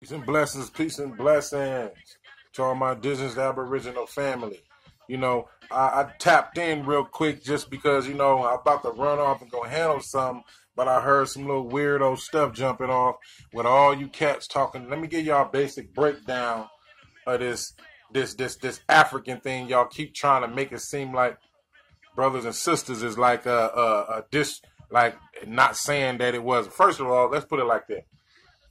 Peace and blessings, peace and blessings to all my Disney's Aboriginal family. You know, I, I, tapped in real quick just because, you know, I'm about to run off and go handle something, but I heard some little weirdo stuff jumping off with all you cats talking. Let me give y'all a basic breakdown of this this this this African thing. Y'all keep trying to make it seem like brothers and sisters is like a, a, a dish, like not saying that it was. First of all, let's put it like that.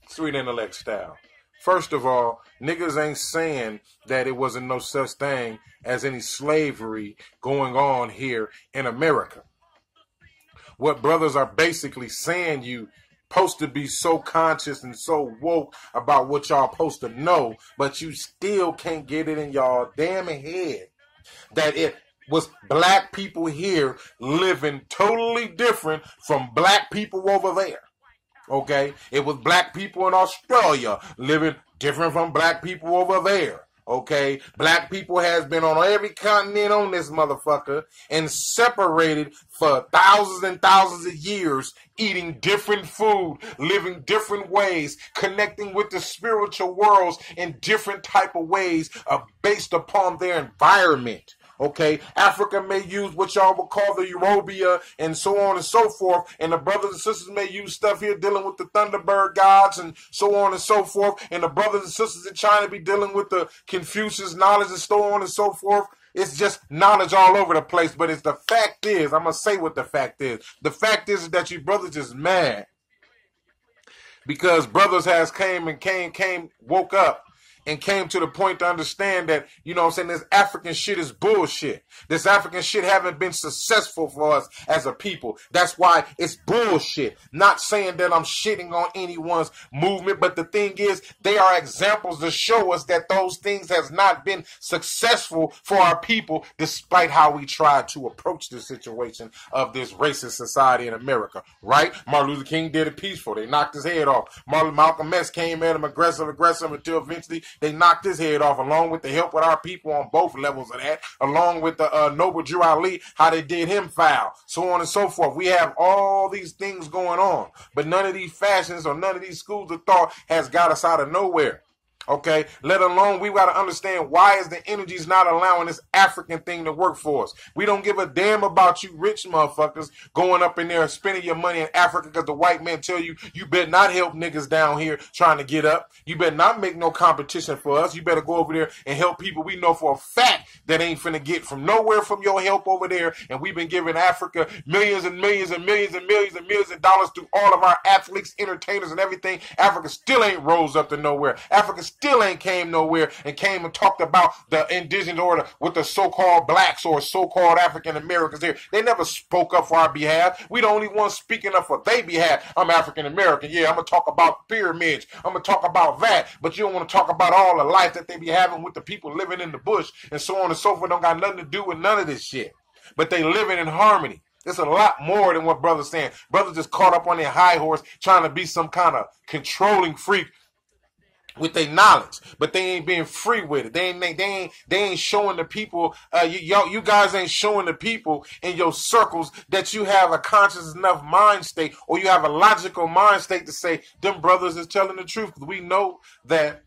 Sweet intellect style. First of all, niggas ain't saying that it wasn't no such thing as any slavery going on here in America. What brothers are basically saying you supposed to be so conscious and so woke about what y'all supposed to know, but you still can't get it in y'all damn head that it was black people here living totally different from black people over there. Okay, it was black people in Australia living different from black people over there. Okay, black people has been on every continent on this motherfucker and separated for thousands and thousands of years, eating different food, living different ways, connecting with the spiritual worlds in different type of ways, uh, based upon their environment. Okay, Africa may use what y'all would call the Yoruba and so on and so forth, and the brothers and sisters may use stuff here dealing with the Thunderbird gods and so on and so forth, and the brothers and sisters in China be dealing with the Confucius knowledge and so on and so forth. It's just knowledge all over the place, but it's the fact is, I'm gonna say what the fact is. The fact is that you brothers is mad because brothers has came and came came woke up and came to the point to understand that, you know I'm saying, this African shit is bullshit. This African shit haven't been successful for us as a people. That's why it's bullshit. Not saying that I'm shitting on anyone's movement, but the thing is, they are examples to show us that those things has not been successful for our people, despite how we try to approach the situation of this racist society in America, right? Martin Luther King did it peaceful. They knocked his head off. Martin Malcolm X came at him aggressive, aggressive until eventually they knocked his head off, along with the help with our people on both levels of that, along with the uh, Noble Drew Ali, how they did him foul, so on and so forth. We have all these things going on, but none of these fashions or none of these schools of thought has got us out of nowhere. Okay, let alone we got to understand why is the energies not allowing this African thing to work for us. We don't give a damn about you rich motherfuckers going up in there and spending your money in Africa because the white men tell you you better not help niggas down here trying to get up. You better not make no competition for us. You better go over there and help people we know for a fact that ain't finna get from nowhere from your help over there. And we've been giving Africa millions and millions and millions and millions and millions of dollars to all of our athletes, entertainers, and everything. Africa still ain't rose up to nowhere. Africa still ain't came nowhere and came and talked about the indigenous order with the so-called blacks or so-called African Americans here. They never spoke up for our behalf. We the only ones speaking up for their behalf. I'm African American. Yeah, I'm gonna talk about pyramids. I'm gonna talk about that. But you don't want to talk about all the life that they be having with the people living in the bush and so on and so forth. Don't got nothing to do with none of this shit. But they living in harmony. It's a lot more than what brother's saying. Brother just caught up on their high horse trying to be some kind of controlling freak with their knowledge, but they ain't being free with it. They ain't they ain't they ain't showing the people. Uh, you y'all, you guys ain't showing the people in your circles that you have a conscious enough mind state, or you have a logical mind state to say them brothers is telling the truth. We know that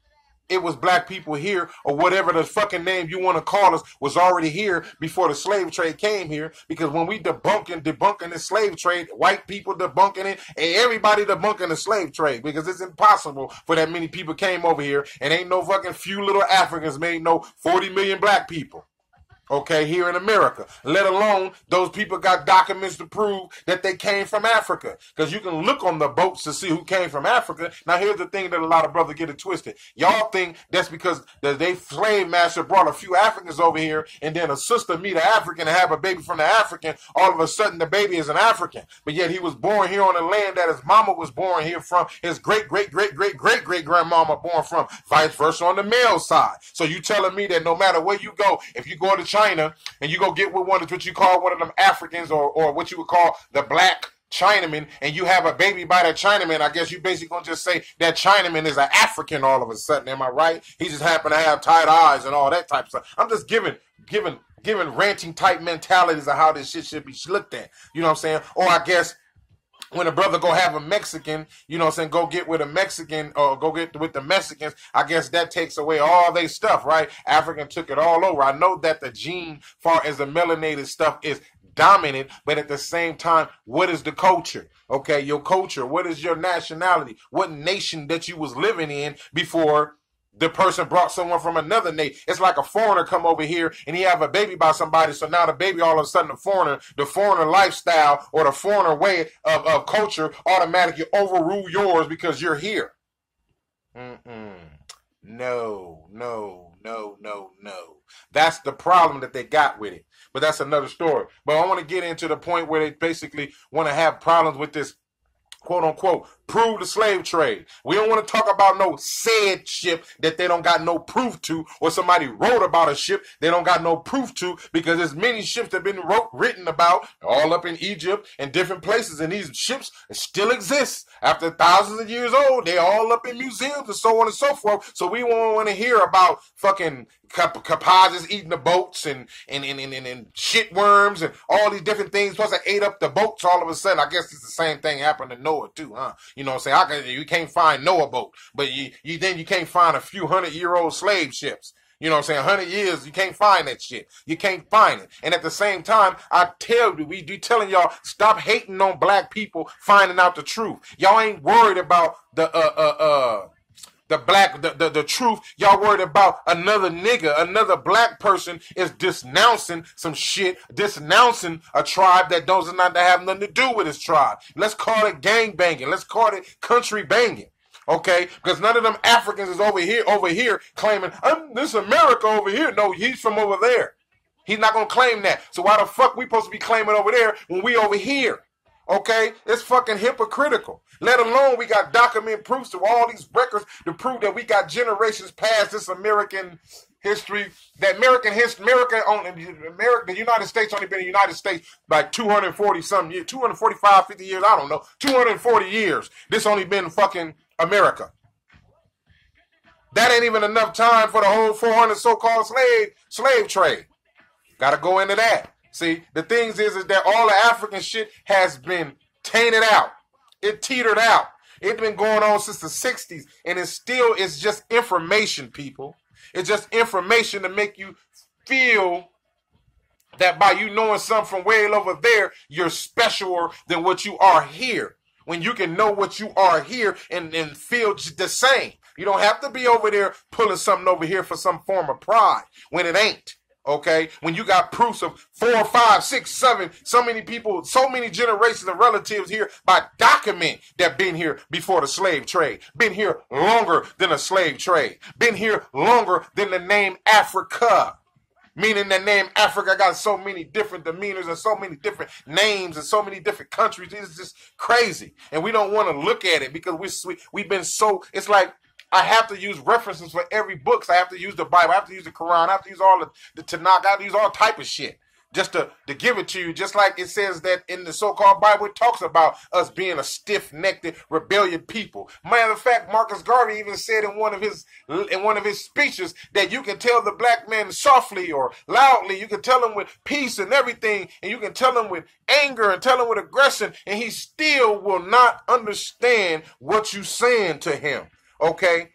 it was black people here or whatever the fucking name you want to call us was already here before the slave trade came here. Because when we debunking debunking the slave trade white people debunking it and everybody debunking the slave trade because it's impossible for that many people came over here and ain't no fucking few little africans made no 40 million black people okay, here in America, let alone those people got documents to prove that they came from Africa. Because you can look on the boats to see who came from Africa. Now, here's the thing that a lot of brothers get it twisted. Y'all think that's because the, they slave master brought a few Africans over here, and then a sister meet an African and have a baby from the African. All of a sudden, the baby is an African. But yet he was born here on the land that his mama was born here from, his great, great, great, great, great, great grandmama born from, vice versa on the male side. So you telling me that no matter where you go, if you go to China, China and you go get with one of what you call one of them Africans or, or what you would call the black Chinaman and you have a baby by that Chinaman, I guess you basically gonna just say that Chinaman is an African all of a sudden. Am I right? He just happened to have tight eyes and all that type of stuff. I'm just giving giving giving ranting type mentalities of how this shit should be looked at. You know what I'm saying? Or I guess when a brother go have a Mexican, you know I'm saying, go get with a Mexican or go get with the Mexicans, I guess that takes away all their stuff, right? African took it all over. I know that the gene far as the melanated stuff is dominant, but at the same time, what is the culture? Okay, your culture, what is your nationality? What nation that you was living in before the person brought someone from another nation. It's like a foreigner come over here and he have a baby by somebody. So now the baby, all of a sudden, the foreigner, the foreigner lifestyle or the foreigner way of, of culture automatically overrule yours because you're here. Mm-mm. No, no, no, no, no. That's the problem that they got with it. But that's another story. But I want to get into the point where they basically want to have problems with this quote unquote prove the slave trade. We don't want to talk about no said ship that they don't got no proof to, or somebody wrote about a ship they don't got no proof to, because there's many ships that have been wrote, written about all up in Egypt and different places, and these ships still exist after thousands of years old. They all up in museums and so on and so forth. So we won't want to hear about fucking Carpages eating the boats and and, and, and, and ship worms and all these different things. Plus, they ate up the boats all of a sudden. I guess it's the same thing happened to Noah too, huh? You know what I'm saying? I can, you can't find Noah boat, but you, you then you can't find a few hundred year old slave ships. You know what I'm saying? 100 years, you can't find that shit. You can't find it. And at the same time, I tell you, we do telling y'all, stop hating on black people finding out the truth. Y'all ain't worried about the, uh, uh, uh, the black, the, the, the truth. Y'all worried about another nigga, another black person is denouncing some shit, denouncing a tribe that does not have nothing to do with his tribe. Let's call it gang banging. Let's call it country banging. Okay, because none of them Africans is over here, over here claiming I'm this America over here. No, he's from over there. He's not gonna claim that. So why the fuck we supposed to be claiming over there when we over here? Okay, it's fucking hypocritical. Let alone we got document proofs to all these records to prove that we got generations past this American history. That American history, America only, America, the United States only been the United States like 240 some years, 245, 50 years, I don't know, 240 years. This only been fucking America. That ain't even enough time for the whole 400 so-called slave slave trade. Got to go into that. See, the things is, is that all the African shit has been tainted out. It teetered out. It's been going on since the 60s, and it still is just information, people. It's just information to make you feel that by you knowing something from way over there, you're specialer than what you are here. When you can know what you are here and, and feel the same. You don't have to be over there pulling something over here for some form of pride when it ain't. Okay, when you got proofs of four, five, six, seven, so many people, so many generations of relatives here by document that been here before the slave trade, been here longer than a slave trade, been here longer than the name Africa. Meaning the name Africa got so many different demeanors and so many different names and so many different countries. It's just crazy. And we don't want to look at it because we, we, we've been so, it's like I have to use references for every book. So I have to use the Bible. I have to use the Quran. I have to use all the, the Tanakh. I have to use all type of shit just to, to give it to you. Just like it says that in the so-called Bible, it talks about us being a stiff-necked, rebellious people. Matter of fact, Marcus Garvey even said in one of his in one of his speeches that you can tell the black man softly or loudly. You can tell him with peace and everything, and you can tell him with anger and tell him with aggression, and he still will not understand what you're saying to him. Okay?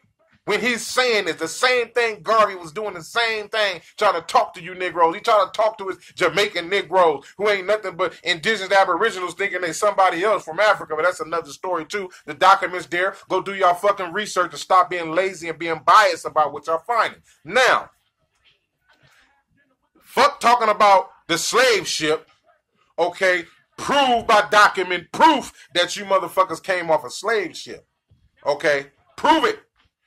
When he's saying it's the same thing Garvey was doing the same thing, trying to talk to you Negroes. He trying to talk to his Jamaican Negroes who ain't nothing but indigenous aboriginals thinking they somebody else from Africa. But that's another story too. The documents there. Go do y'all fucking research and stop being lazy and being biased about what y'all finding. Now, fuck talking about the slave ship. Okay, prove by document proof that you motherfuckers came off a slave ship. Okay, Prove it.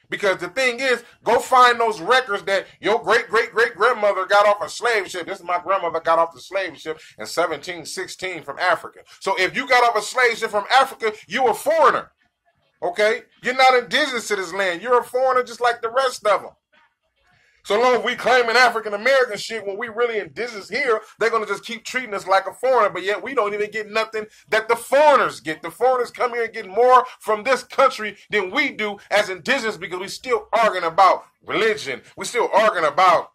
Because the thing is, go find those records that your great great great grandmother got off a slave ship. This is my grandmother got off the slave ship in 1716 from Africa. So if you got off a slave ship from Africa, you a foreigner. Okay? You're not indigenous to this land. You're a foreigner just like the rest of them. So long as we claiming African American shit when we really indigenous here, they're gonna just keep treating us like a foreigner, but yet we don't even get nothing that the foreigners get. The foreigners come here and get more from this country than we do as indigenous because we still arguing about religion. We still arguing about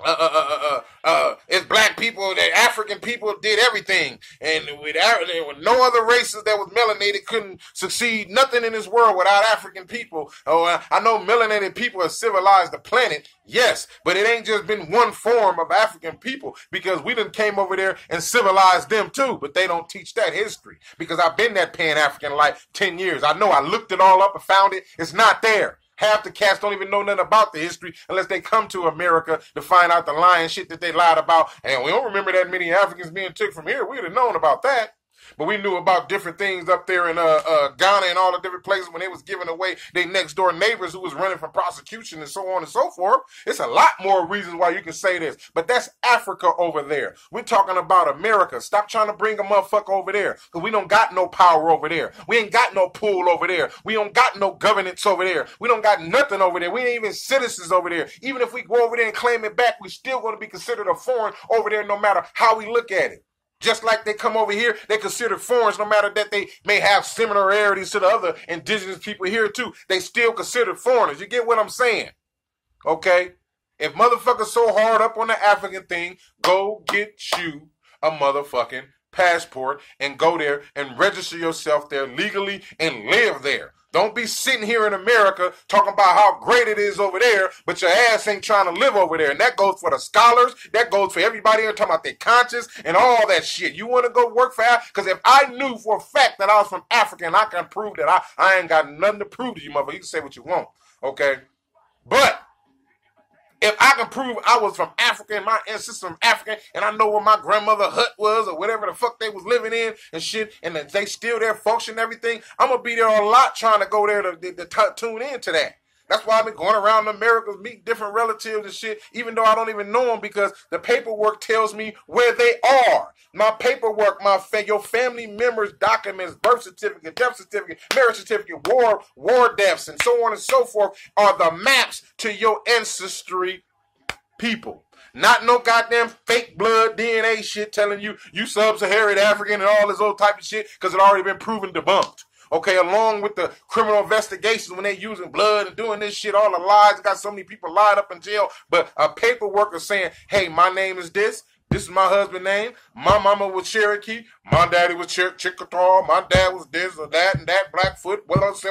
uh, uh, uh, uh, uh, it's black people, that African people did everything, and with, with no other races that was melanated couldn't succeed. Nothing in this world without African people. Oh, I know melanated people have civilized the planet, yes, but it ain't just been one form of African people because we done came over there and civilized them too. But they don't teach that history because I've been that Pan African life ten years. I know. I looked it all up and found it. It's not there. Half the cats don't even know nothing about the history unless they come to America to find out the lying shit that they lied about. And we don't remember that many Africans being took from here. We'd have known about that. But we knew about different things up there in uh, uh, Ghana and all the different places when they was giving away their next door neighbors who was running from prosecution and so on and so forth. It's a lot more reasons why you can say this. But that's Africa over there. We're talking about America. Stop trying to bring a motherfucker over there because we don't got no power over there. We ain't got no pool over there. We don't got no governance over there. We don't got nothing over there. We ain't even citizens over there. Even if we go over there and claim it back, we still going to be considered a foreign over there no matter how we look at it. Just like they come over here, they consider foreigners, no matter that they may have similarities to the other indigenous people here too. They still consider foreigners. You get what I'm saying? Okay? If motherfuckers so hard up on the African thing, go get you a motherfucking passport and go there and register yourself there legally and live there. Don't be sitting here in America talking about how great it is over there, but your ass ain't trying to live over there. And that goes for the scholars. That goes for everybody here talking about their conscience and all that shit. You want to go work for Because if I knew for a fact that I was from Africa and I can prove that I, I ain't got nothing to prove to you, motherfucker, you can say what you want. Okay? But if I can prove I was from Africa and my ancestors from Africa and I know where my grandmother hut was or whatever the fuck they was living in and shit, and they still there function everything, I'm gonna be there a lot trying to go there to, to, to tune into that. That's why I've been going around America, meet different relatives and shit, even though I don't even know them because the paperwork tells me where they are. My paperwork, my fa- your family members' documents, birth certificate, death certificate, marriage certificate, war, war deaths, and so on and so forth are the maps to your ancestry people. Not no goddamn fake blood DNA shit telling you you sub-Saharan African and all this old type of shit because it already been proven debunked. Okay, along with the criminal investigations when they're using blood and doing this shit, all the lies, got so many people lied up in jail. But a paperwork is saying, hey, my name is this. This is my husband's name. My mama was Cherokee. My daddy was Ch- Chickasaw. My dad was this or that and that, Blackfoot. What else?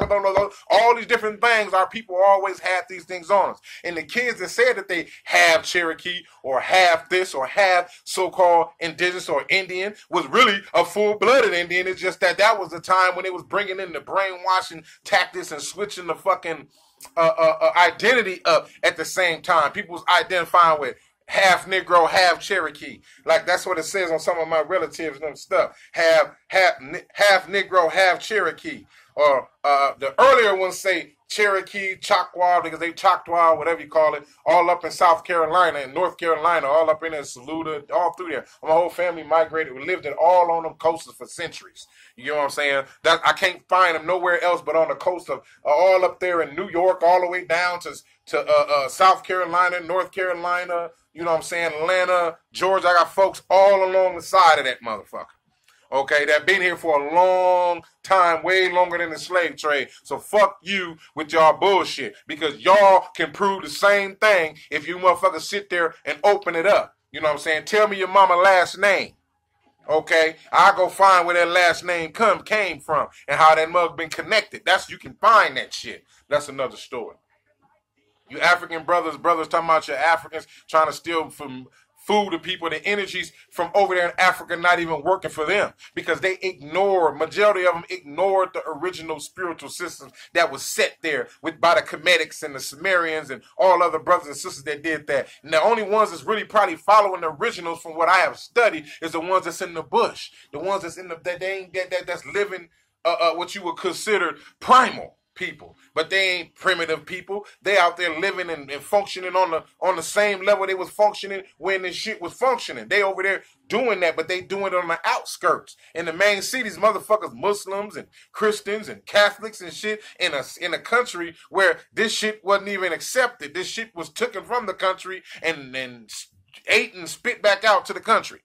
All these different things. Our people always had these things on us. And the kids that said that they have Cherokee or have this or have so-called indigenous or Indian was really a full-blooded Indian. It's just that that was the time when it was bringing in the brainwashing tactics and switching the fucking uh, uh, uh, identity up at the same time. People was identifying with half Negro, half Cherokee. Like that's what it says on some of my relatives and stuff. Half half half Negro, half Cherokee. Or uh, the earlier ones say Cherokee, Choctaw, because they Choctaw, whatever you call it, all up in South Carolina and North Carolina, all up in there, Saluda, all through there. My whole family migrated. We lived in all on them coasts for centuries. You know what I'm saying? That I can't find them nowhere else but on the coast of uh, all up there in New York, all the way down to to uh, uh, South Carolina, North Carolina. You know what I'm saying? Atlanta, Georgia. I got folks all along the side of that motherfucker okay, that been here for a long time, way longer than the slave trade. So fuck you with y'all bullshit because y'all can prove the same thing if you motherfuckers sit there and open it up. You know what I'm saying? Tell me your mama last name. Okay, I go find where that last name come came from and how that mug been connected. That's you can find that shit. That's another story. You African brothers, brothers talking about your Africans trying to steal from food to people, the energies from over there in Africa not even working for them because they ignored, majority of them ignored the original spiritual systems that was set there with by the Kemetics and the Sumerians and all other brothers and sisters that did that. And the only ones that's really probably following the originals from what I have studied is the ones that's in the bush, the ones that's in the that they ain't that, that that's living uh, uh, what you would consider primal people, but they ain't primitive people. They out there living and, and, functioning on the on the same level they was functioning when this shit was functioning. They over there doing that, but they doing it on the outskirts. In the main cities, motherfuckers, Muslims and Christians and Catholics and shit in a in a country where this shit wasn't even accepted. This shit was taken from the country and and ate and spit back out to the country.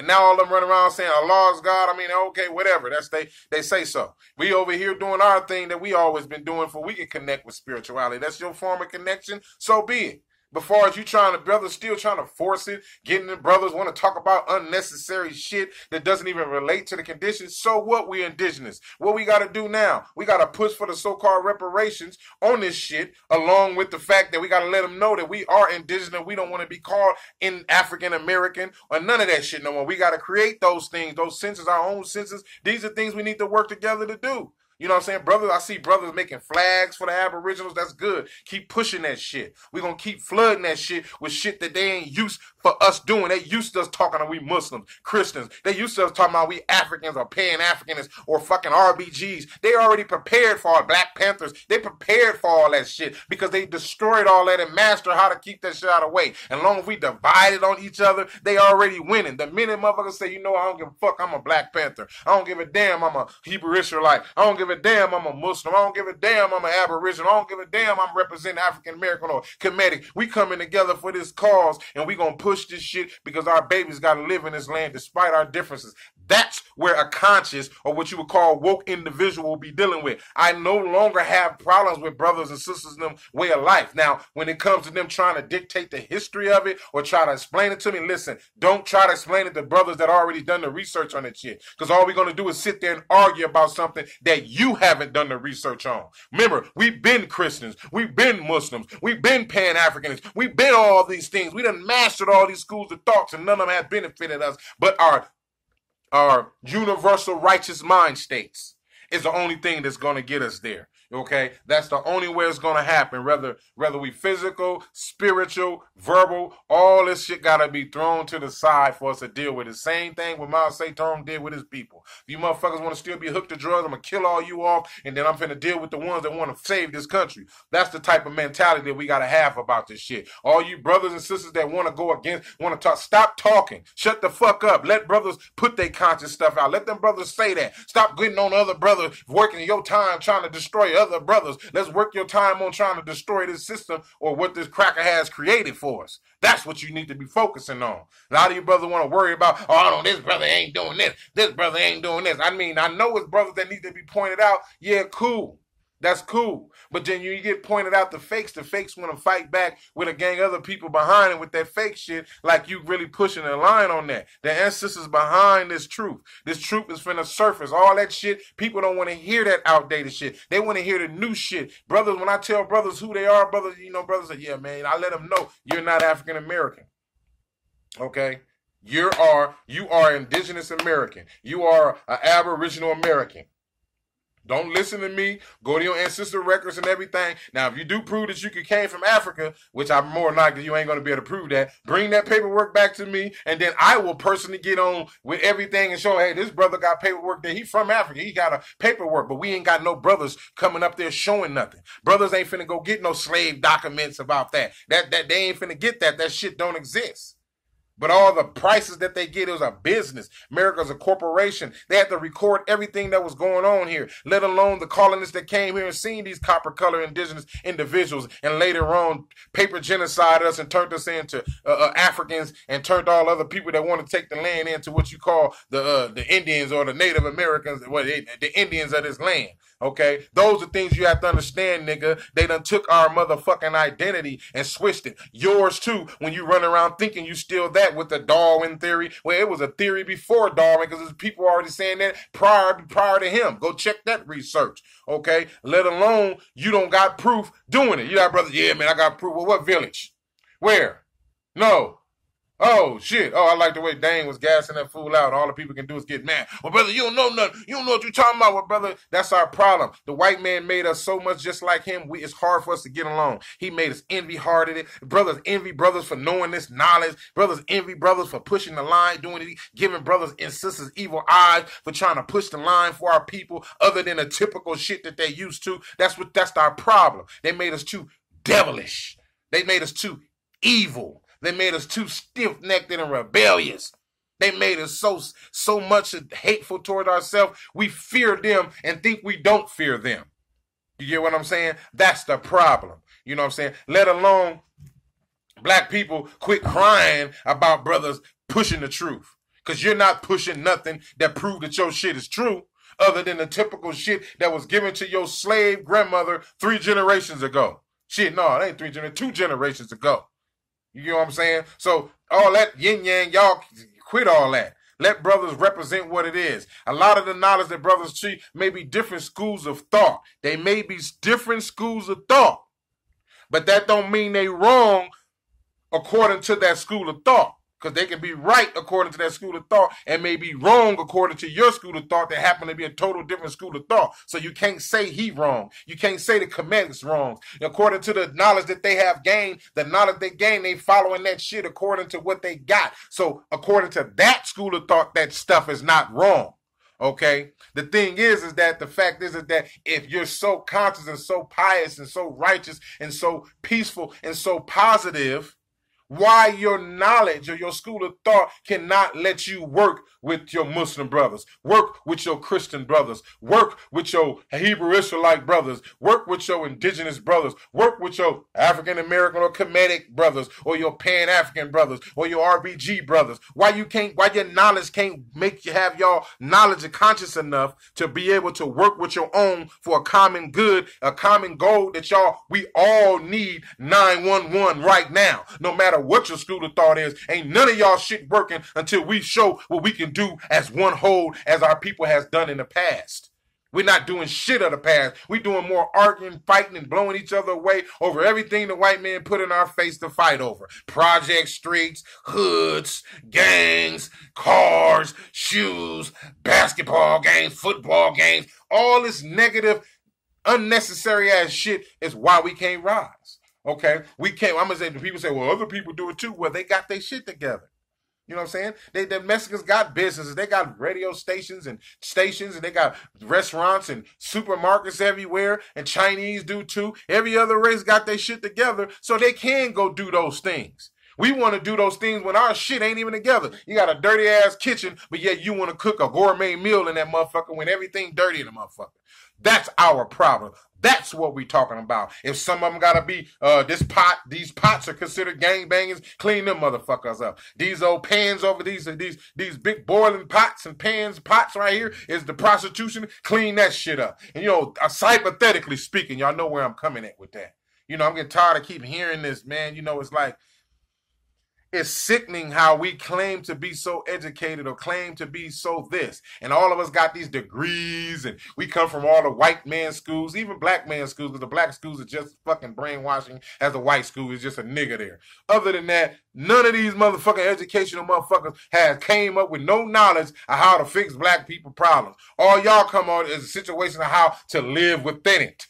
And now all them run around saying Allah is God. I mean, okay, whatever. That's they they say so. We over here doing our thing that we always been doing for we can connect with spirituality. That's your form of connection. So be it. Before as you trying to brothers still trying to force it, getting the brothers want to talk about unnecessary shit that doesn't even relate to the conditions. So what? We indigenous. What we got to do now? We got to push for the so-called reparations on this shit, along with the fact that we got to let them know that we are indigenous. We don't want to be called in African American or none of that shit no more. We got to create those things, those senses, our own senses. These are things we need to work together to do. You know what I'm saying? Brothers, I see brothers making flags for the Aboriginals. That's good. Keep pushing that shit. We're going to keep flooding that shit with shit that they ain't used for us doing. They used to us talking to we Muslims, Christians. They used to us talking about we Africans or Pan Africans or fucking RBGs. They already prepared for Black Panthers. They prepared for all that shit because they destroyed all that and mastered how to keep that shit out of way. And long as we divided on each other, they already winning. The minute motherfuckers say, you know, I don't give a fuck, I'm a Black Panther. I don't give a damn, I'm a Hebrew Israelite. I don't give a damn I'm a Muslim. I don't give a damn I'm an Aboriginal. I don't give a damn I'm representing African American or Kemetic. We coming together for this cause and we gonna push this shit because our babies gotta live in this land despite our differences. That's where a conscious or what you would call woke individual will be dealing with. I no longer have problems with brothers and sisters in them way of life. Now, when it comes to them trying to dictate the history of it or try to explain it to me, listen, don't try to explain it to brothers that already done the research on it shit. Because all we're gonna do is sit there and argue about something that you haven't done the research on. Remember, we've been Christians, we've been Muslims, we've been Pan Africans, we've been all these things. We done mastered all these schools of thoughts, and none of them have benefited us. But our our universal righteous mind states is the only thing that's going to get us there. Okay, that's the only way it's gonna happen. Whether whether we physical, spiritual, verbal, all this shit gotta be thrown to the side for us to deal with. The same thing what Mao Zedong did with his people. If you motherfuckers want to still be hooked to drugs, I'm gonna kill all you off, and then I'm gonna deal with the ones that want to save this country. That's the type of mentality that we gotta have about this shit. All you brothers and sisters that want to go against, want to talk, stop talking. Shut the fuck up. Let brothers put their conscious stuff out. Let them brothers say that. Stop getting on other brothers working your time trying to destroy other brothers. Let's work your time on trying to destroy this system or what this cracker has created for us. That's what you need to be focusing on. A lot of you brothers want to worry about, oh, no, this brother ain't doing this. This brother ain't doing this. I mean, I know it's brothers that need to be pointed out. Yeah, cool. That's cool. But then you get pointed out the fakes. The fakes want to fight back with a gang other people behind it with that fake shit, like you really pushing a line on that. The ancestors behind this truth. This truth is finna surface. All that shit, people don't want to hear that outdated shit. They want to hear the new shit. Brothers, when I tell brothers who they are, brothers, you know, brothers yeah, man, I let them know you're not African American. Okay? You are you are indigenous American. You are an Aboriginal American. Don't listen to me. Go to your ancestor records and everything. Now, if you do prove that you came from Africa, which I'm more likely you ain't going to be able to prove that, bring that paperwork back to me, and then I will personally get on with everything and show, hey, this brother got paperwork that he from Africa. He got a paperwork, but we ain't got no brothers coming up there showing nothing. Brothers ain't finna go get no slave documents about that. That that they ain't finna get that. That shit don't exist. But all the prices that they get, it was a business. America's a corporation. They had to record everything that was going on here, let alone the colonists that came here and seen these copper color indigenous individuals and later on paper genocide us and turned us into uh, uh, Africans and turned all other people that want to take the land into what you call the uh, the Indians or the Native Americans, well, they, the Indians of this land. Okay, those are things you have to understand, nigga. They done took our motherfucking identity and switched it. Yours too. When you run around thinking you still that with the Darwin theory, well, it was a theory before Darwin because there's people already saying that prior prior to him. Go check that research. Okay, let alone you don't got proof doing it. You got brother, yeah, man, I got proof. Well, what village? Where? No, Oh shit! Oh, I like the way Dane was gassing that fool out. All the people can do is get mad. Well, brother, you don't know nothing. You don't know what you're talking about. Well, brother, that's our problem. The white man made us so much just like him. We, it's hard for us to get along. He made us envy hearted. Brothers envy brothers for knowing this knowledge. Brothers envy brothers for pushing the line, doing it, giving brothers and sisters evil eyes for trying to push the line for our people, other than the typical shit that they used to. That's what. That's our problem. They made us too devilish. They made us too evil. They made us too stiff necked and rebellious. They made us so so much hateful toward ourselves. We fear them and think we don't fear them. You get what I'm saying? That's the problem. You know what I'm saying? Let alone black people quit crying about brothers pushing the truth. Cause you're not pushing nothing that prove that your shit is true, other than the typical shit that was given to your slave grandmother three generations ago. Shit, no, it ain't three generations, two generations ago. You know what I'm saying? So all that yin yang, y'all quit all that. Let brothers represent what it is. A lot of the knowledge that brothers treat may be different schools of thought. They may be different schools of thought. But that don't mean they wrong according to that school of thought. Because they can be right according to that school of thought and may be wrong according to your school of thought that happen to be a total different school of thought. So you can't say he wrong. You can't say the commandment's wrong. According to the knowledge that they have gained, the knowledge they gain, they following that shit according to what they got. So according to that school of thought, that stuff is not wrong. Okay. The thing is, is that the fact is, is that if you're so conscious and so pious and so righteous and so peaceful and so positive, why your knowledge or your school of thought cannot let you work with your Muslim brothers, work with your Christian brothers, work with your Hebrew Israelite brothers, work with your indigenous brothers, work with your African American or Kemetic brothers, or your Pan African brothers, or your RBG brothers. Why you can't, why your knowledge can't make you have your knowledge and conscious enough to be able to work with your own for a common good, a common goal that y'all, we all need 911 right now, no matter what your school of thought is. Ain't none of y'all shit working until we show what we can do as one whole as our people has done in the past. We're not doing shit of the past. We're doing more arguing, fighting, and blowing each other away over everything the white man put in our face to fight over. Project streets, hoods, gangs, cars, shoes, basketball games, football games, all this negative, unnecessary ass shit is why we can't rise. Okay, we can't. I'm gonna say the people say, well, other people do it too. Well, they got their shit together. You know what I'm saying? They the Mexicans got businesses. They got radio stations and stations, and they got restaurants and supermarkets everywhere. And Chinese do too. Every other race got their shit together, so they can go do those things. We want to do those things when our shit ain't even together. You got a dirty ass kitchen, but yet you want to cook a gourmet meal in that motherfucker when everything dirty in the motherfucker. That's our problem. That's what we're talking about. If some of them gotta be uh this pot, these pots are considered gang bangers, clean them motherfuckers up. These old pans over these these these big boiling pots and pans, pots right here is the prostitution. Clean that shit up. And you know, uh, hypothetically speaking, y'all know where I'm coming at with that. You know, I'm getting tired of keep hearing this, man. You know, it's like it's sickening how we claim to be so educated or claim to be so this. And all of us got these degrees and we come from all the white man schools, even black man schools, because the black schools are just fucking brainwashing as the white school is just a nigga there. Other than that, none of these motherfucking educational motherfuckers has came up with no knowledge of how to fix black people problems. All y'all come on is a situation of how to live within it.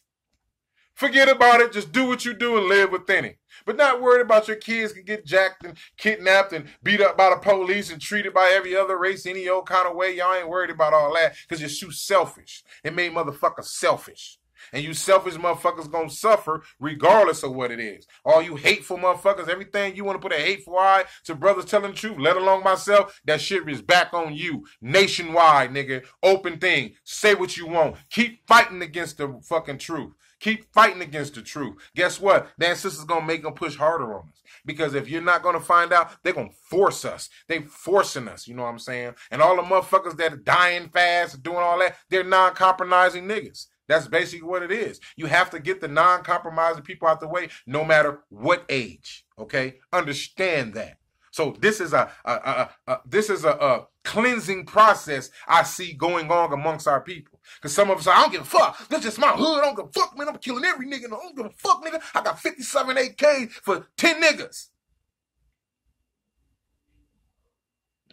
Forget about it. Just do what you do and live within it. But not worried about your kids can get jacked and kidnapped and beat up by the police and treated by every other race any old kind of way. Y'all ain't worried about all that because you're too selfish. It made motherfuckers selfish. And you selfish motherfuckers gonna suffer regardless of what it is. All you hateful motherfuckers, everything you want to put a hateful eye to brothers telling the truth, let alone myself, that shit is back on you. Nationwide, nigga. Open thing. Say what you want. Keep fighting against the fucking truth. Keep fighting against the truth. Guess what? That sister's gonna make them push harder on us. Because if you're not gonna find out, they're gonna force us. They forcing us, you know what I'm saying? And all the motherfuckers that are dying fast, doing all that, they're non-compromising niggas. That's basically what it is. You have to get the non-compromising people out the way, no matter what age. Okay, understand that. So this is a, a, a, a this is a, a cleansing process I see going on amongst our people. Cause some of us, are, I don't give a fuck. This just my hood. I don't give a fuck, man. I'm killing every nigga. I don't give a fuck, nigga. I got 57 AK for 10 niggas.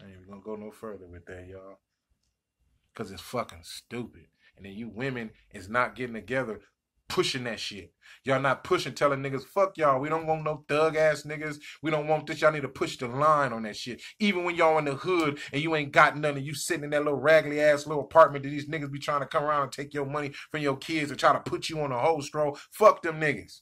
Ain't even gonna go no further with that, y'all. Cause it's fucking stupid. And then you women is not getting together pushing that shit. Y'all not pushing, telling niggas, fuck y'all. We don't want no thug ass niggas. We don't want this. Y'all need to push the line on that shit. Even when y'all in the hood and you ain't got nothing, you sitting in that little raggedy ass little apartment that these niggas be trying to come around and take your money from your kids and try to put you on a whole stroll. Fuck them niggas.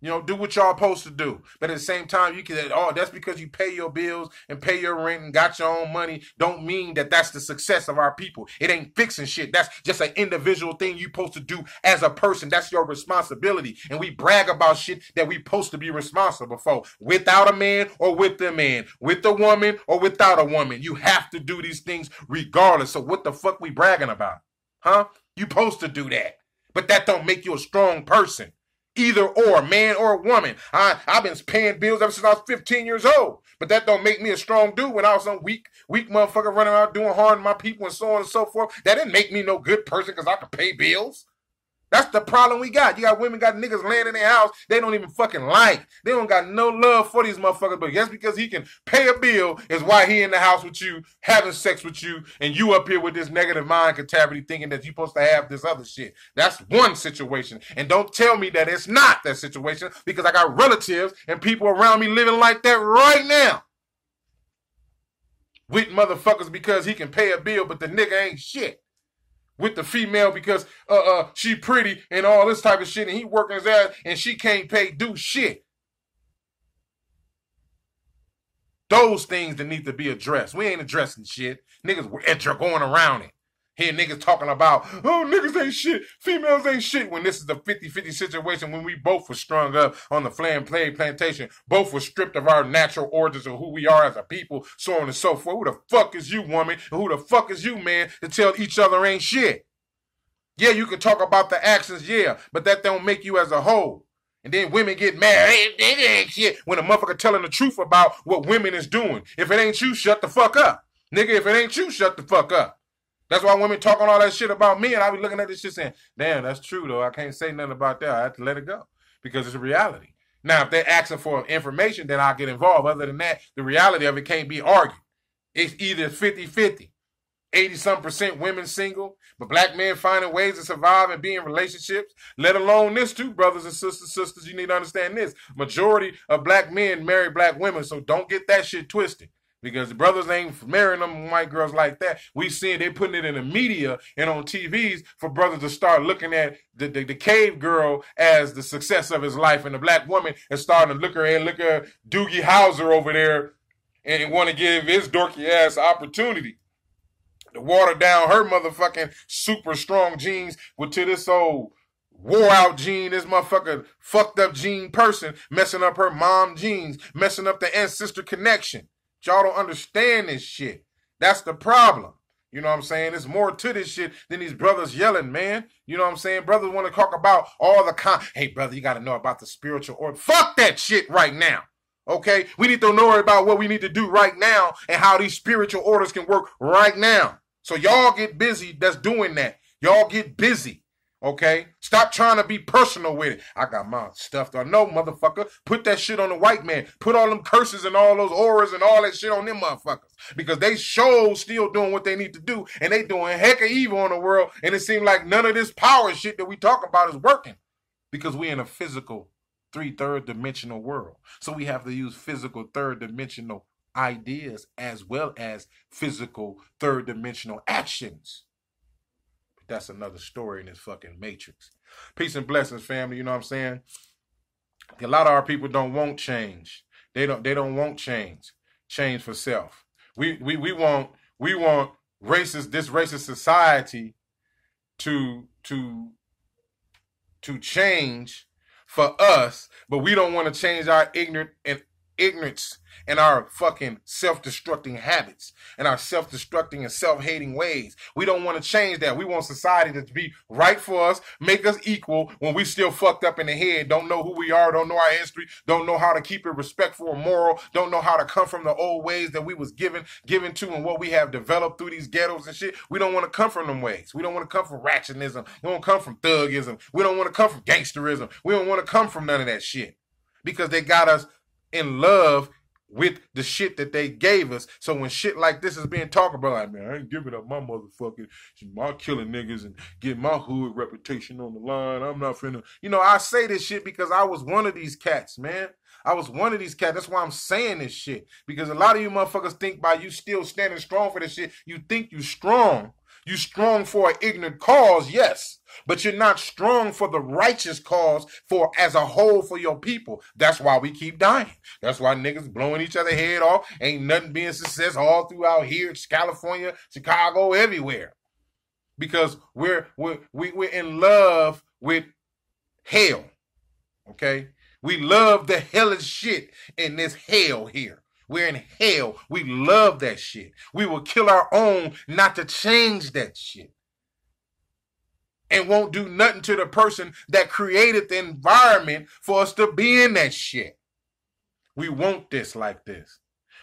You know, do what y'all supposed to do. But at the same time, you can, oh, that's because you pay your bills and pay your rent and got your own money. Don't mean that that's the success of our people. It ain't fixing shit. That's just an individual thing you supposed to do as a person. That's your responsibility. And we brag about shit that we supposed to be responsible for without a man or with a man, with a woman or without a woman. You have to do these things regardless. So what the fuck we bragging about? Huh? You supposed to do that. But that don't make you a strong person. Either or, man or woman. I, I've been paying bills ever since I was 15 years old. But that don't make me a strong dude when I was some weak, weak motherfucker running around doing harm to my people and so on and so forth. That didn't make me no good person because I could pay bills. That's the problem we got. You got women got niggas laying in their house they don't even fucking like. They don't got no love for these motherfuckers. But just because he can pay a bill is why he in the house with you, having sex with you, and you up here with this negative mind cavity thinking that you supposed to have this other shit. That's one situation. And don't tell me that it's not that situation because I got relatives and people around me living like that right now. With motherfuckers because he can pay a bill, but the nigga ain't shit with the female because uh uh she pretty and all this type of shit and he working his ass and she can't pay do shit. Those things that need to be addressed. We ain't addressing shit. Niggas are going around it. Hear niggas talking about, oh, niggas ain't shit, females ain't shit, when this is the 50-50 situation when we both were strung up on the flam play plantation, both were stripped of our natural origins of who we are as a people, so on and so forth. Who the fuck is you, woman? And who the fuck is you, man, to tell each other ain't shit? Yeah, you can talk about the actions, yeah, but that don't make you as a whole. And then women get mad. When a motherfucker telling the truth about what women is doing. If it ain't you, shut the fuck up. Nigga, if it ain't you, shut the fuck up. That's why women talking all that shit about me, and I be looking at this shit saying, "Damn, that's true though. I can't say nothing about that. I have to let it go because it's a reality." Now, if they're asking for information, then I get involved. Other than that, the reality of it can't be argued. It's either 50-50. 80 some percent women single, but black men finding ways to survive and be in relationships, let alone this too, brothers and sisters, sisters, you need to understand this. Majority of black men marry black women, so don't get that shit twisted because the brothers ain't marrying them white girls like that. We seeing they putting it in the media and on TVs for brothers to start looking at the, the, the, cave girl as the success of his life, and the black woman is starting to look her and look at Doogie Howser over there and want to give his dorky ass opportunity to water down her motherfucking super strong genes with to this old wore out gene, this motherfucker fucked up gene person, messing up her mom genes, messing up the ancestor connection. Y'all don't understand this shit. That's the problem. You know what I'm saying? It's more to this shit than these brothers yelling, man. You know what I'm saying? Brothers want to talk about all the con. Hey, brother, you got to know about the spiritual order. Fuck that shit right now. Okay? We need to know about what we need to do right now and how these spiritual orders can work right now. So y'all get busy that's doing that. Y'all get busy. Okay? Stop trying to be personal with it. I got my stuff. I know, motherfucker. Put that shit on the white man. Put all them curses and all those auras and all that shit on them motherfuckers. Because they show still doing what they need to do. And they doing heck of evil in the world. And it seems like none of this power shit that we talk about is working. Because we in a physical three third dimensional world. So we have to use physical third dimensional ideas as well as physical third dimensional actions that's another story in this fucking matrix. Peace and blessings, family. You know what I'm saying? A lot of our people don't want change. They don't. They don't want change. Change for self. We we we want we want racist this racist society to to to change for us, but we don't want to change our ignorant and ignorance and our fucking self-destructing habits and our self-destructing and self-hating ways. We don't want to change that. We want society to be right for us, make us equal when we still fucked up in the head, don't know who we are, don't know our history, don't know how to keep it respectful or moral, don't know how to come from the old ways that we was given given to and what we have developed through these ghettos and shit. We don't want to come from them ways. We don't want to come from ratchetism. We don't come from thugism. We don't want to come from gangsterism. We don't want to come from none of that shit because they got us in love with the shit that they gave us. So when shit like this is being talked about, like, man, I ain't giving up my motherfucking, my killing niggas and get my hood reputation on the line. I'm not finna, you know, I say this shit because I was one of these cats, man. I was one of these cats. That's why I'm saying this shit. Because a lot of you motherfuckers think by you still standing strong for this shit, you think you strong. You strong for an ignorant cause, yes but you're not strong for the righteous cause for as a whole for your people. That's why we keep dying. That's why niggas blowing each other head off. Ain't nothing being success all throughout here, California, Chicago, everywhere. Because we're we're we, we're in love with hell. Okay? We love the hellish shit in this hell here. We're in hell. We love that shit. We will kill our own not to change that shit. and won't do nothing to the person that created the environment for us to be in that shit. We want this like this.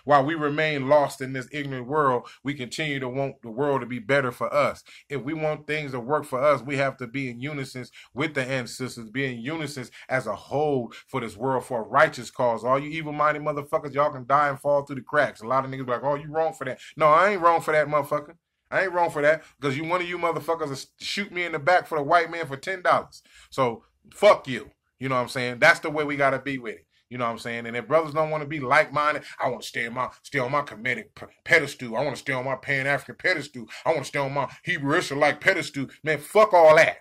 While we remain lost in this ignorant world, we continue to want the world to be better for us. If we want things to work for us, we have to be in unison with the ancestors, be in unison as a whole for this world for a righteous cause. All you evil minded motherfuckers, y'all can die and fall through the cracks. A lot of niggas be like, oh, you wrong for that. No, I ain't wrong for that, motherfucker. I ain't wrong for that because you one of you motherfuckers shoot me in the back for the white man for ten dollars. So fuck you. You know what I'm saying? That's the way we gotta be with it. You know what I'm saying? And if brothers don't want to be like minded, I want to stay on my stay on my Kemetic pedestal. I want to stay on my Pan African pedestal. I want to stay on my Hebrew Israelite pedestal. Man, fuck all that.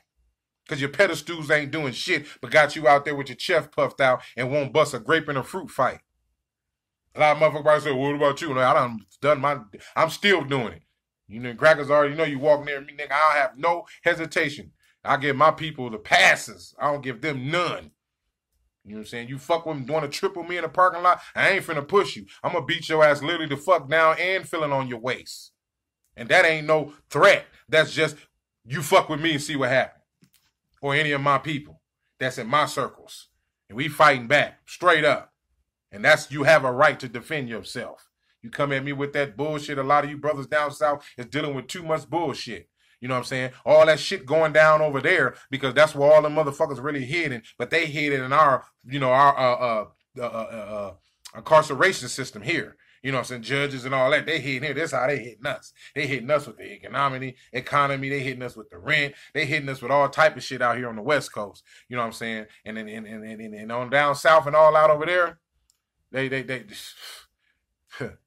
Cause your pedestals ain't doing shit, but got you out there with your chest puffed out and won't bust a grape in a fruit fight. A lot of motherfuckers say, "What about you?" I done done my. I'm still doing it. You know, crackers already know you walk near me, nigga. I have no hesitation. I give my people the passes. I don't give them none. You know what I'm saying? You fuck with me, want to triple me in the parking lot, I ain't finna push you. I'm gonna beat your ass literally the fuck down and feeling on your waist. And that ain't no threat. That's just you fuck with me and see what happens. Or any of my people that's in my circles. And we fighting back, straight up. And that's you have a right to defend yourself. You come at me with that bullshit. A lot of you brothers down south is dealing with too much bullshit. You know what I'm saying? All that shit going down over there because that's where all the motherfuckers really hidden, but they hidden in our, you know, our uh, uh, uh, uh, uh, incarceration system here. You know what I'm saying? Judges and all that, they hitting here. That's how they hitting us. They hitting us with the economy, economy. They hitting us with the rent. They hitting us with all type of shit out here on the West Coast. You know what I'm saying? And then and, and, and, and on down south and all out over there, they they they.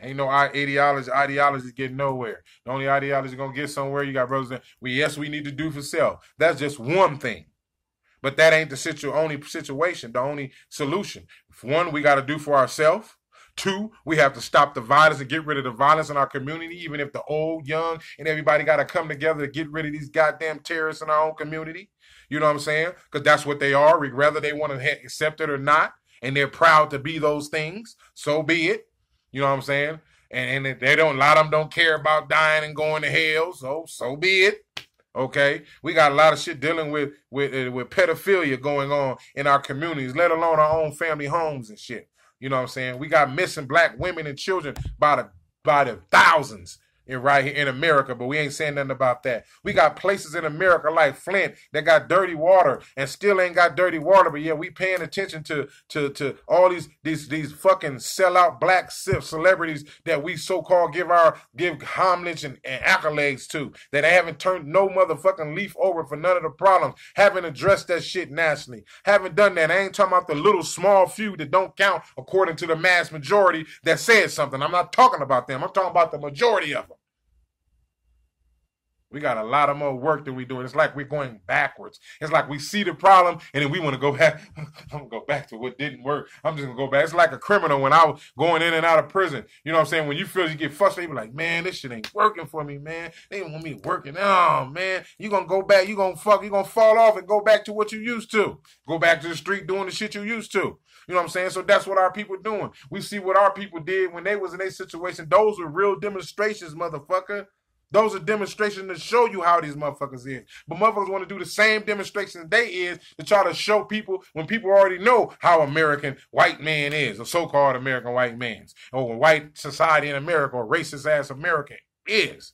Ain't no ideology. Ideology getting nowhere. The only ideology is gonna get somewhere. You got brothers. That we yes, we need to do for self. That's just one thing, but that ain't the situ- only situation. The only solution. One, we got to do for ourselves. Two, we have to stop the violence and get rid of the violence in our community, even if the old, young, and everybody got to come together to get rid of these goddamn terrorists in our own community. You know what I'm saying? Because that's what they are, whether they want to accept it or not, and they're proud to be those things. So be it. You know what I'm saying? And, and they don't, a lot of them don't care about dying and going to hell. So, so be it. Okay, we got a lot of shit dealing with with uh, with pedophilia going on in our communities, let alone our own family homes and shit. You know what I'm saying? We got missing black women and children by the by the thousands right here in America, but we ain't saying nothing about that. We got places in America like Flint that got dirty water and still ain't got dirty water, but yeah, we paying attention to to to all these these these fucking sellout black celebrities that we so called give our give homage and, and accolades to that haven't turned no motherfucking leaf over for none of the problems, haven't addressed that shit nationally, haven't done that. I ain't talking about the little small few that don't count according to the mass majority that said something. I'm not talking about them. I'm talking about the majority of them. We got a lot of more work than we do. It's like we're going backwards. It's like we see the problem and then we want to go back. I'm gonna go back to what didn't work. I'm just gonna go back. It's like a criminal when I was going in and out of prison. You know what I'm saying? When you feel you get frustrated, like, man, this shit ain't working for me, man. They want me working. Oh man, you gonna go back, you gonna fuck, you gonna fall off and go back to what you used to. Go back to the street doing the shit you used to. You know what I'm saying? So that's what our people doing. We see what our people did when they was in a situation. Those were real demonstrations, motherfucker. Those are demonstrations to show you how these motherfuckers is. But motherfuckers want to do the same demonstration they is to try to show people when people already know how American white man is, or so-called American white man's, or white society in America, or racist ass American is.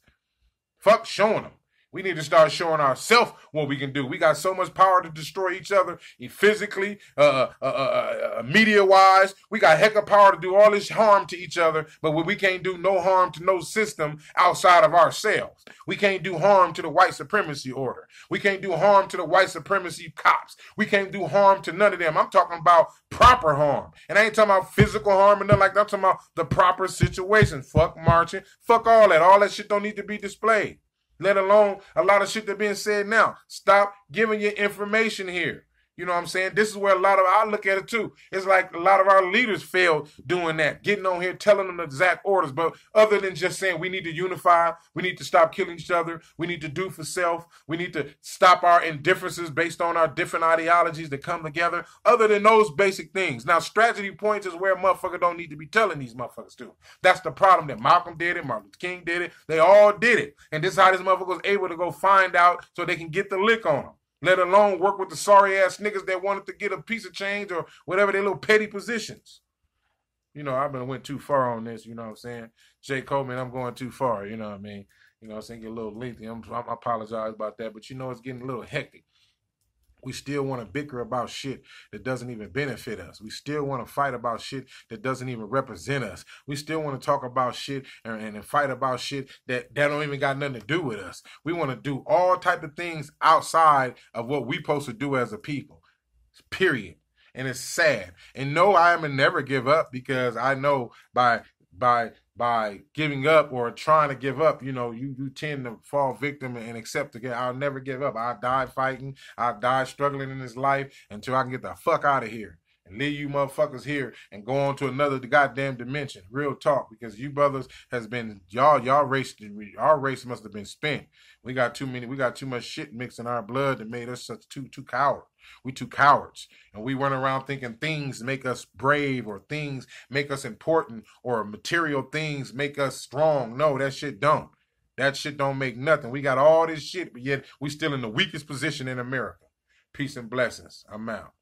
Fuck showing them. We need to start showing ourselves what we can do. We got so much power to destroy each other physically, uh, uh, uh, uh media wise. We got heck of power to do all this harm to each other, but we can't do no harm to no system outside of ourselves. We can't do harm to the white supremacy order. We can't do harm to the white supremacy cops. We can't do harm to none of them. I'm talking about proper harm. And I ain't talking about physical harm and nothing like that. I'm talking about the proper situation. Fuck marching. Fuck all that. All that shit don't need to be displayed let alone a lot of shit that being said now. Stop giving your information here. You know what I'm saying? This is where a lot of I look at it too. It's like a lot of our leaders failed doing that, getting on here telling them the exact orders. But other than just saying we need to unify, we need to stop killing each other, we need to do for self, we need to stop our indifferences based on our different ideologies that come together. Other than those basic things. Now, strategy points is where motherfucker don't need to be telling these motherfuckers to. That's the problem that Malcolm did it, Martin King did it. They all did it. And this is how this motherfucker was able to go find out so they can get the lick on them let alone work with the sorry ass niggas that wanted to get a piece of change or whatever their little petty positions. You know, I've been went too far on this, you know what I'm saying? Jay Coleman, I'm going too far, you know what I mean? You know, I'm saying get a little lengthy. I'm, I apologize about that, but you know, it's getting a little hectic we still want to bicker about shit that doesn't even benefit us. We still want to fight about shit that doesn't even represent us. We still want to talk about shit and, and fight about shit that, that don't even got nothing to do with us. We want to do all type of things outside of what we supposed to do as a people. Period. And it's sad. And no, I am never give up because I know by by by giving up or trying to give up, you know, you you tend to fall victim and accept again. I'll never give up. I died fighting. I died struggling in this life until I can get the fuck out of here and leave you motherfuckers here and go on to another goddamn dimension. Real talk, because you brothers has been y'all y'all race our race must have been spent. We got too many. We got too much shit mixed in our blood that made us such too too coward. We too cowards, and we run around thinking things make us brave or things make us important or material things make us strong. No, that shit don't. That shit don't make nothing. We got all this shit, but yet we still in the weakest position in America. Peace and blessings. I'm out.